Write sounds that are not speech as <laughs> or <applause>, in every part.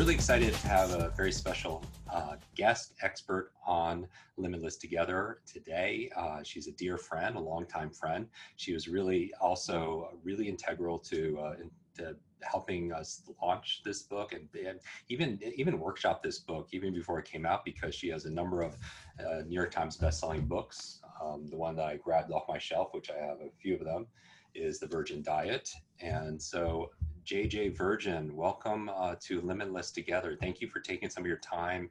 Really excited to have a very special uh, guest expert on Limitless Together today. Uh, she's a dear friend, a longtime friend. She was really also really integral to, uh, to helping us launch this book and, and, even even workshop this book even before it came out because she has a number of uh, New York Times best-selling books. Um, the one that I grabbed off my shelf, which I have a few of them, is The Virgin Diet. And so JJ Virgin, welcome uh, to Limitless Together. Thank you for taking some of your time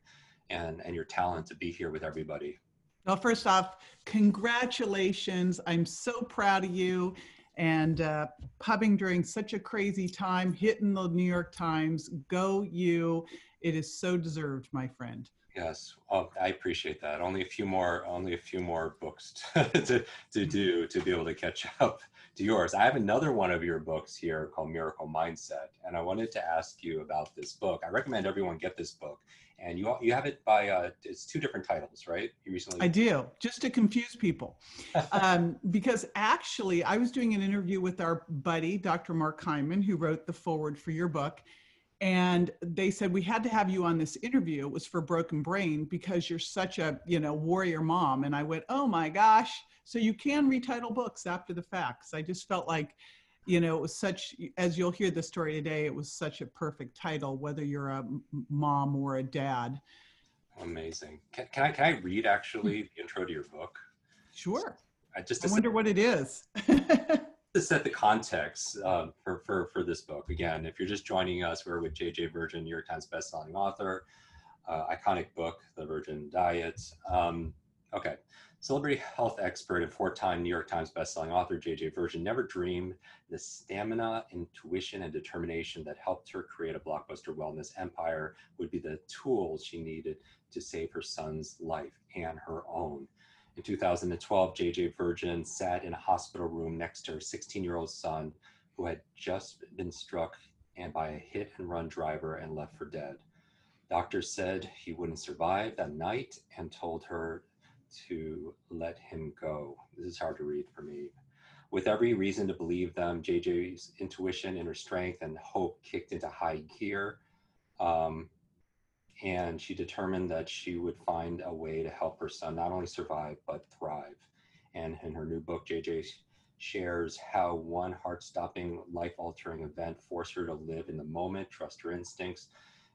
and, and your talent to be here with everybody. Well, first off, congratulations. I'm so proud of you and uh, pubbing during such a crazy time, hitting the New York Times. Go you. It is so deserved, my friend. Yes, well, I appreciate that. Only a few more, only a few more books <laughs> to, to, to do to be able to catch <laughs> up to yours. I have another one of your books here called Miracle Mindset, and I wanted to ask you about this book. I recommend everyone get this book, and you you have it by uh, it's two different titles, right? You recently I do, just to confuse people, <laughs> um, because actually I was doing an interview with our buddy Dr. Mark Hyman, who wrote the forward for your book, and they said we had to have you on this interview. It was for broken brain because you're such a you know warrior mom. And i went oh my gosh. So you can retitle books after the facts i just felt like you know it was such as you'll hear the story today it was such a perfect title whether you're a mom or a dad. Amazing. Can, can i can i read actually the intro to your book? Sure. I just i wonder what it is <laughs> to set the context uh, for, for, for this book. Again, if you're just joining us, we're with JJ Virgin, New York Times bestselling author, uh, iconic book, The Virgin Diet. Um, okay, celebrity health expert and four-time New York Times bestselling author JJ Virgin never dreamed the stamina, intuition, and determination that helped her create a blockbuster wellness empire would be the tools she needed to save her son's life and her own. In 2012, JJ Virgin sat in a hospital room next to her 16 year old son who had just been struck and by a hit and run driver and left for dead. Doctors said he wouldn't survive that night and told her to let him go. This is hard to read for me. With every reason to believe them, JJ's intuition, inner strength, and hope kicked into high gear. Um, and she determined that she would find a way to help her son not only survive but thrive. And in her new book, JJ shares how one heart-stopping, life-altering event forced her to live in the moment, trust her instincts,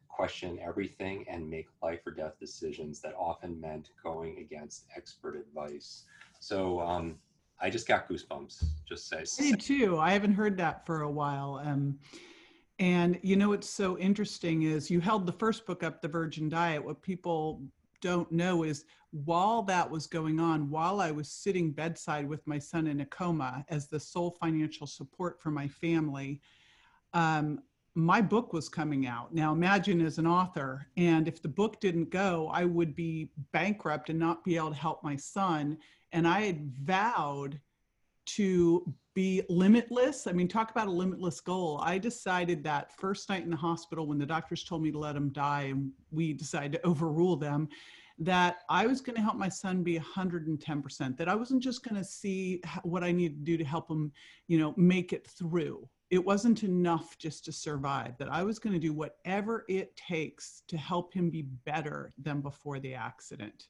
question everything, and make life or death decisions that often meant going against expert advice. So um, I just got goosebumps. Just say. Me too. I haven't heard that for a while. Um, and you know what's so interesting is you held the first book up, The Virgin Diet. What people don't know is while that was going on, while I was sitting bedside with my son in a coma as the sole financial support for my family, um, my book was coming out. Now imagine as an author, and if the book didn't go, I would be bankrupt and not be able to help my son. And I had vowed to be limitless. I mean, talk about a limitless goal. I decided that first night in the hospital when the doctors told me to let him die and we decided to overrule them, that I was going to help my son be 110%, that I wasn't just going to see what I needed to do to help him, you know, make it through. It wasn't enough just to survive, that I was going to do whatever it takes to help him be better than before the accident.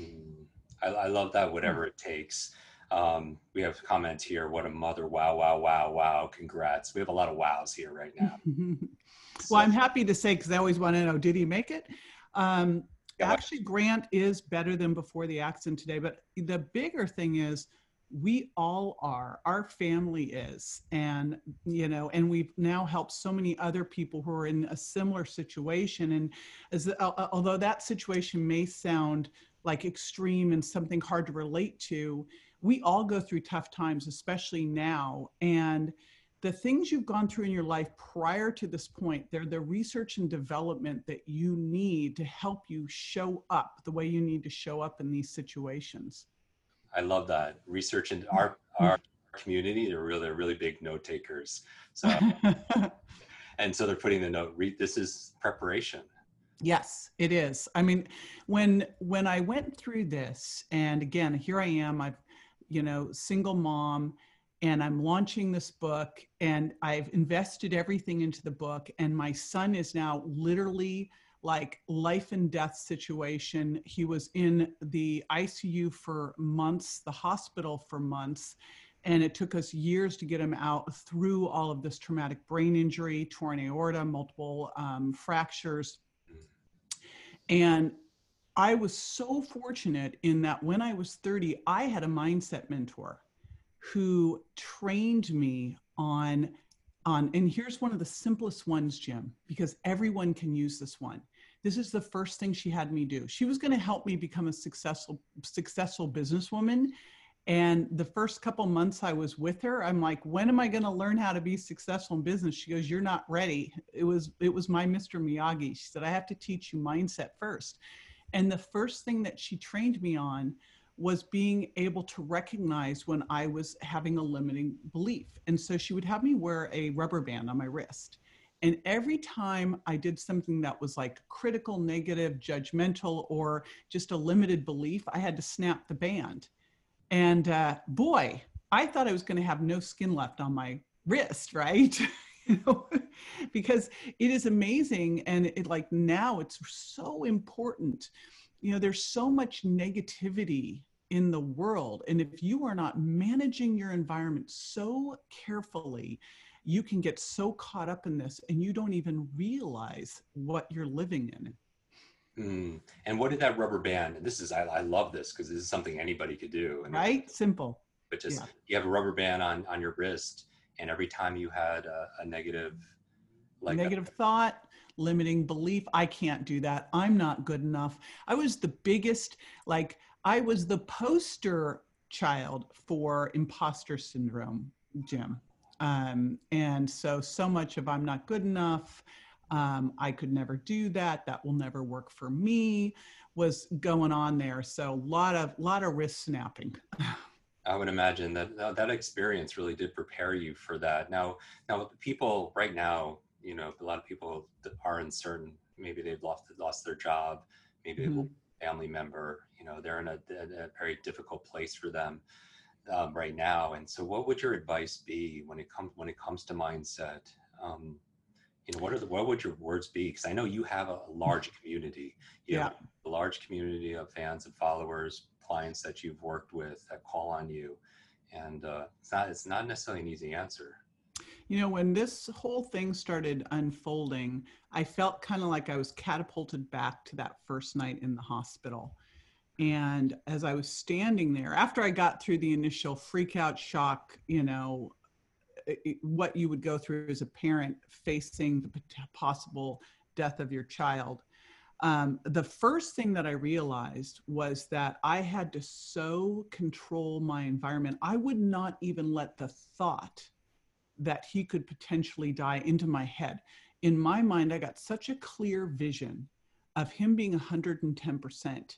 Mm, I, I love that, whatever it takes um, we have comments here. What a mother! Wow! Wow! Wow! Wow! Congrats. We have a lot of wows here right now. <laughs> well, I'm happy to say because I always want to know: Did he make it? Um, actually grant is better than before the accident today but the bigger thing is we all are our family is and you know and we've now helped so many other people who are in a similar situation and as uh, although that situation may sound like extreme and something hard to relate to we all go through tough times especially now and the things you've gone through in your life prior to this point they're the research and development that you need to help you show up the way you need to show up in these situations I love that research and mm-hmm. our our community. They're really they're really big note takers. So <laughs> and so they're putting the note. Read this is preparation. Yes, it is. I mean, when when I went through this, and again, here I am. I've you know single mom and I'm launching this book and I've invested everything into the book and my son is now literally like life and death situation. He was in the ICU for months, the hospital for months, and it took us years to get him out through all of this traumatic brain injury, torn aorta, multiple um, fractures. And I was so fortunate in that when I was 30, I had a mindset mentor who trained me on on and here's one of the simplest ones jim because everyone can use this one this is the first thing she had me do. She was going to help me become a successful successful businesswoman. And the first couple months I was with her, I'm like, when am I going to learn how to be successful in business? She goes, You're not ready. It was it was my Mr. Miyagi. She said, I have to teach you mindset first. And the first thing that she trained me on was being able to recognize when I was having a limiting belief. And so she would have me wear a rubber band on my wrist. And every time I did something that was like critical, negative, judgmental, or just a limited belief, I had to snap the band. And uh, boy, I thought I was going to have no skin left on my wrist, <laughs> right? <laughs> you know, because it is amazing. And it like now it's so important. You know, there's so much negativity in the world. And if you are not managing your environment so carefully, you can get so caught up in this and you don't even realize what you're living in. Mm. And what did that rubber band? And this is I, I love this because this is something anybody could do. And right, simple. But just yeah. you have a rubber band on on your wrist, and every time you had a, a negative, like negative thought, limiting belief, I can't do that. I'm not good enough. I was the biggest, like I was the poster child for imposter syndrome, Jim. Um, and so, so much of I'm not good enough, um, I could never do that, that will never work for me was going on there. So a lot of, lot of wrist snapping. <laughs> I would imagine that that experience really did prepare you for that. Now, now people right now, you know, a lot of people are uncertain. Maybe they've lost lost their job. Maybe mm-hmm. a family member. You know, they're in a, a, very difficult place for them um, right now. And so, what would your advice be when it comes when it comes to mindset? Um, you know, what are the what would your words be? Because I know you have a, large community. You yeah. a large community of fans and followers, clients that you've worked with that call on you, and uh, it's not it's not necessarily an easy answer. You know, when this whole thing started unfolding, I felt kind of like I was catapulted back to that first night in the hospital. And as I was standing there, after I got through the initial freak out shock, you know, it, what you would go through as a parent facing the possible death of your child, um, the first thing that I realized was that I had to so control my environment. I would not even let the thought that he could potentially die into my head. In my mind, I got such a clear vision of him being 110%.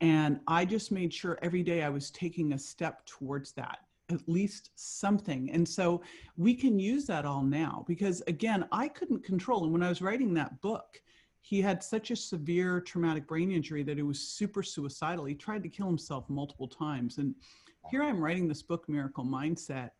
And I just made sure every day I was taking a step towards that, at least something. And so we can use that all now because, again, I couldn't control. And when I was writing that book, he had such a severe traumatic brain injury that it was super suicidal. He tried to kill himself multiple times. And here I'm writing this book, Miracle Mindset.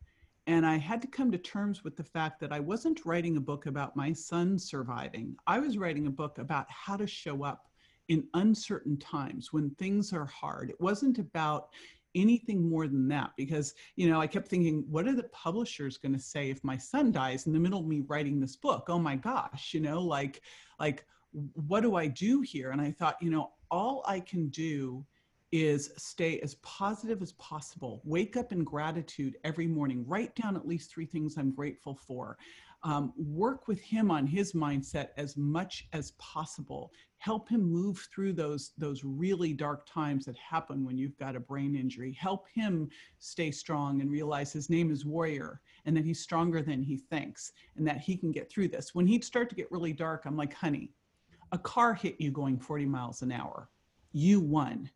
And I had to come to terms with the fact that I wasn't writing a book about my son surviving. I was writing a book about how to show up in uncertain times when things are hard. It wasn't about anything more than that because you know i kept thinking what are the publishers going to say if my son dies in the middle of me writing this book oh my gosh you know like like what do i do here and i thought you know all I can do is stay as positive as possible. Wake up in gratitude every morning. Write down at least three things I'm grateful for. Um, work with him on his mindset as much as possible. Help him move through those those really dark times that happen when you've got a brain injury. Help him stay strong and realize his name is Warrior and that he's stronger than he thinks and that he can get through this. When he'd start to get really dark, I'm like, honey, a car hit you going 40 miles an hour. You won.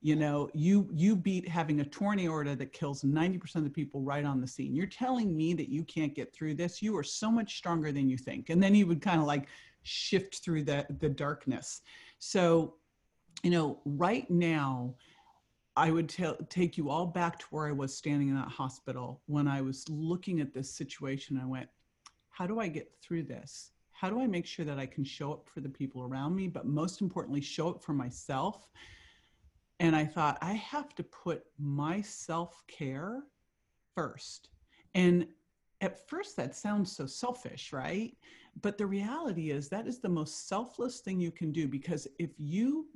You know you you beat having a torn aorta that kills 90% of the people right on the scene. You're telling me that you can't get through this? You are so much stronger than you think. And then he would kind of like shift through the the darkness. So you know right now i would tell, take you all back to where i was standing in that hospital when i was looking at this situation. I went how do i get through this how do i make sure that i can show up for the people around me but most importantly show up for myself and I thought, I have to put my self care first. And at first, that sounds so selfish, right? But the reality is, that is the most selfless thing you can do because if you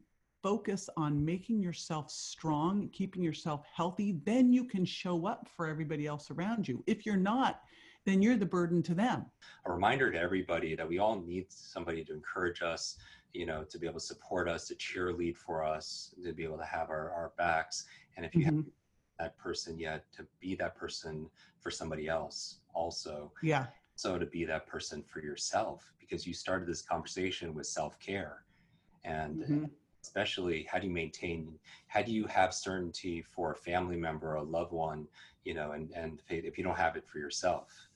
focus on making yourself strong, keeping yourself healthy, then you can show up for everybody else around you. If you're not, then you're the burden to them. A reminder to everybody that we all need somebody to encourage us, you know, to be able to support us, to cheerlead for us, to be able to have our, our backs. And if you mm-hmm. have that person yet, to be that person for somebody else also. Yeah. So to be that person for yourself, because you started this conversation with self care. And mm-hmm. especially how do you maintain, how do you have certainty for a family member, a loved one, you know, and, and if you don't have it for yourself?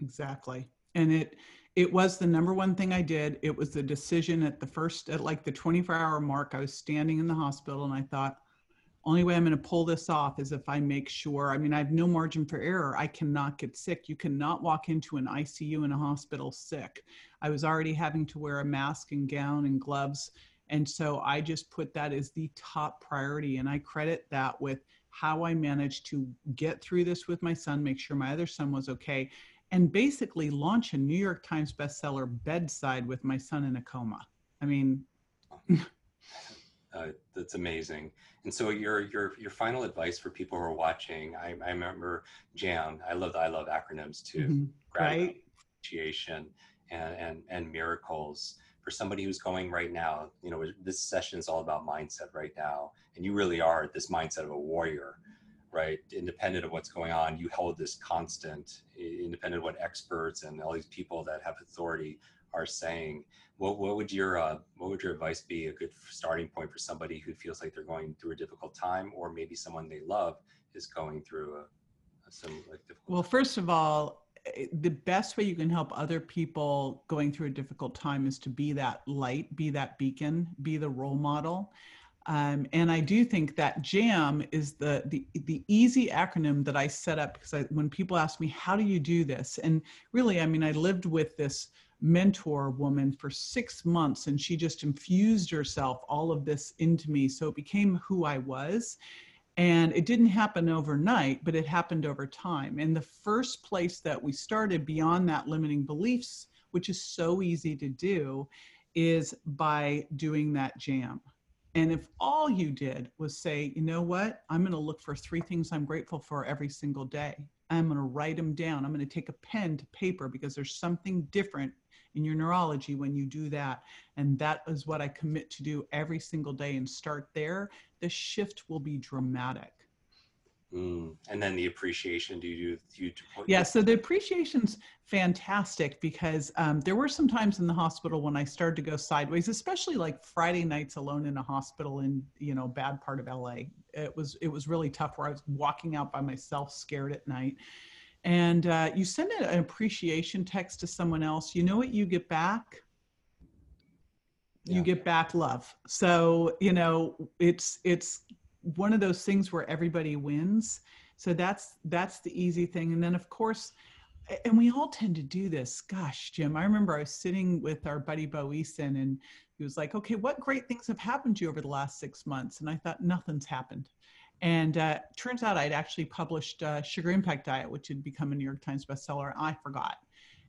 Exactly. And it, it was the number one thing I did. It was the decision at the first, at like the 24 hour mark, I was standing in the hospital and I thought, only way I'm going to pull this off is if I make sure. I mean, I have no margin for error. I cannot get sick. You cannot walk into an ICU in a hospital sick. I was already having to wear a mask and gown and gloves. And so I just put that as the top priority. And I credit that with how I managed to get through this with my son, make sure my other son was okay and basically launch a New York Times bestseller bedside with my son in a coma. I mean, uh, that's amazing. And so your your your final advice for people who are watching, I, I remember JAM. I love I love acronyms too. Mm-hmm. Right. Appreciation and, and and miracles for somebody who's going right now. You know, this session is all about mindset right now, and you really are this mindset of a warrior right? Independent of what's going on, you hold this constant, independent of what experts and all these people that have authority are saying. What, what would your uh, what would your advice be a good starting point for somebody who feels like they're going through a difficult time, or maybe someone they love is going through a, a some like difficult. Well, first of all, eh, the best way you can help other people going through a difficult time is to be that light, be that beacon, be the role model. Um, and I do think that JAM is the, the, the easy acronym that I set up because I, when people ask me, how do you do this? And really, I mean, I lived with this mentor woman for six months and she just infused herself all of this into me. So it became who I was. And it didn't happen overnight, but it happened over time. And the first place that we started beyond that limiting beliefs, which is so easy to do, is by doing that jam. And if all you did was say, you know what, I'm going to look for three things I'm grateful for every single day. I'm going to write them down. I'm going to take a pen to paper because there's something different in your neurology when you do that. And that is what I commit to do every single day and start there. The shift will be dramatic. Mm. And then the appreciation, do you do you? Yeah, so the appreciation's fantastic because um, there were some times in the hospital when I started to go sideways, especially like Friday nights alone in a hospital in you know bad part of LA. It was it was really tough where I was walking out by myself, scared at night. And uh, you send an appreciation text to someone else. You know what you get back? You yeah. get back love. So you know it's it's one of those things where everybody wins. So that's that's the easy thing. And then of course, and we all tend to do this. Gosh, Jim, I remember I was sitting with our buddy Bo Eason and he was like, okay, what great things have happened to you over the last six months? And I thought, nothing's happened. And uh, turns out I'd actually published uh, Sugar Impact Diet, which had become a New York Times bestseller. I forgot.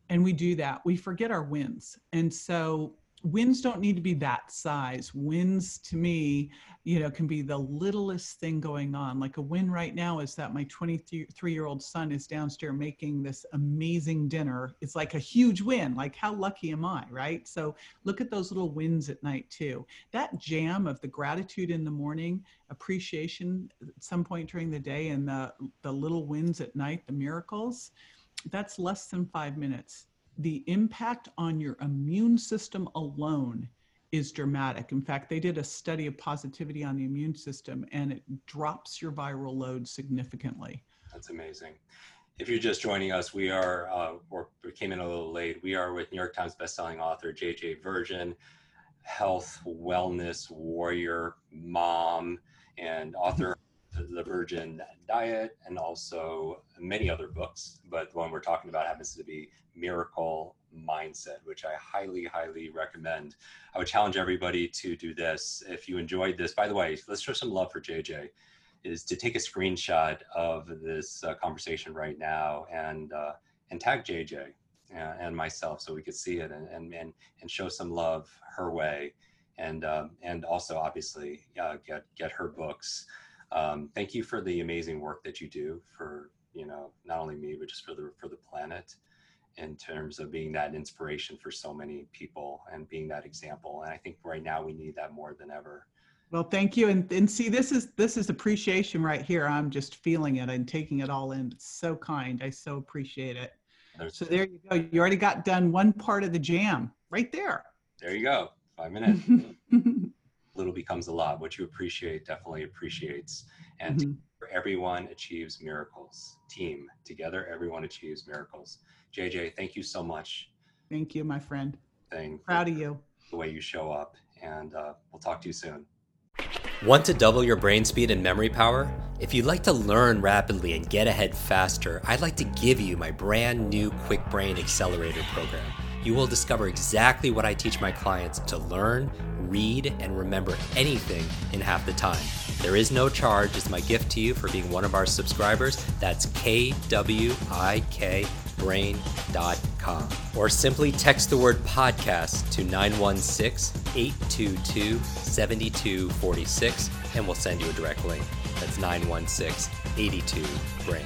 And we do that. We forget our wins. And so wins don't need to be that size. Wins to me, you know, can be the littlest thing going on. Like a win right now is that my 23 year old son is downstairs making this amazing dinner. It's like a huge win. Like, how lucky am I, right? So look at those little wins at night too. That jam of the gratitude in the morning, appreciation at some point during the day, and the, the little wins at night, the miracles, that's less than five minutes the impact on your immune system alone is dramatic. In fact, they did a study of positivity on the immune system and it drops your viral load significantly. That's amazing. If you're just joining us, we are, uh, or we came in a little late, we are with New York Times bestselling author JJ Virgin, health, wellness warrior, mom, and author the Virgin Diet and also many other books. But the one we're talking about happens to be Miracle Mindset, which I highly, highly recommend. I would challenge everybody to do this. If you enjoyed this, by the way, let's show some love for JJ. Is to take a screenshot of this uh, conversation right now and uh, and tag JJ and, myself so we could see it and and and, and show some love her way and um, and also obviously uh, get get her books um, thank you for the amazing work that you do for you know not only me but just for the for the planet in terms of being that inspiration for so many people and being that example. And i think right now we need that more than ever. Well thank you. And, and see this is this is appreciation right here. I'm just feeling it and taking it all in. It's so kind. I so appreciate it. There's, so there you go. You already got done one part of the jam right there. There you go. Five minutes <laughs> little becomes a lot. What you appreciate definitely appreciates. And mm-hmm. everyone achieves miracles. Team together, everyone achieves miracles. JJ, thank you so much. Thank you, my friend. Thing Proud of you. The way you show up. And uh, we'll talk to you soon. Want to double your brain speed and memory power? If you'd like to learn rapidly and get ahead faster, I'd like to give you my brand new Kwik Brain Accelerator program you will discover exactly what I teach my clients to learn, read, and remember anything in half the time. There is no charge. It's my gift to you for being one of our subscribers. That's kwikbrain.com. Or simply text the word podcast to 916 822 7246 and we'll send you a direct link. That's 916 82 Brain.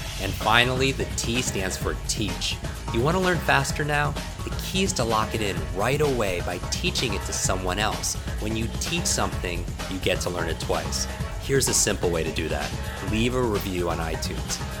And finally, the T stands for teach. You want to learn faster now? The key is to lock it in right away by teaching it to someone else. When you teach something, you get to learn it twice. Here's a simple way to do that leave a review on iTunes.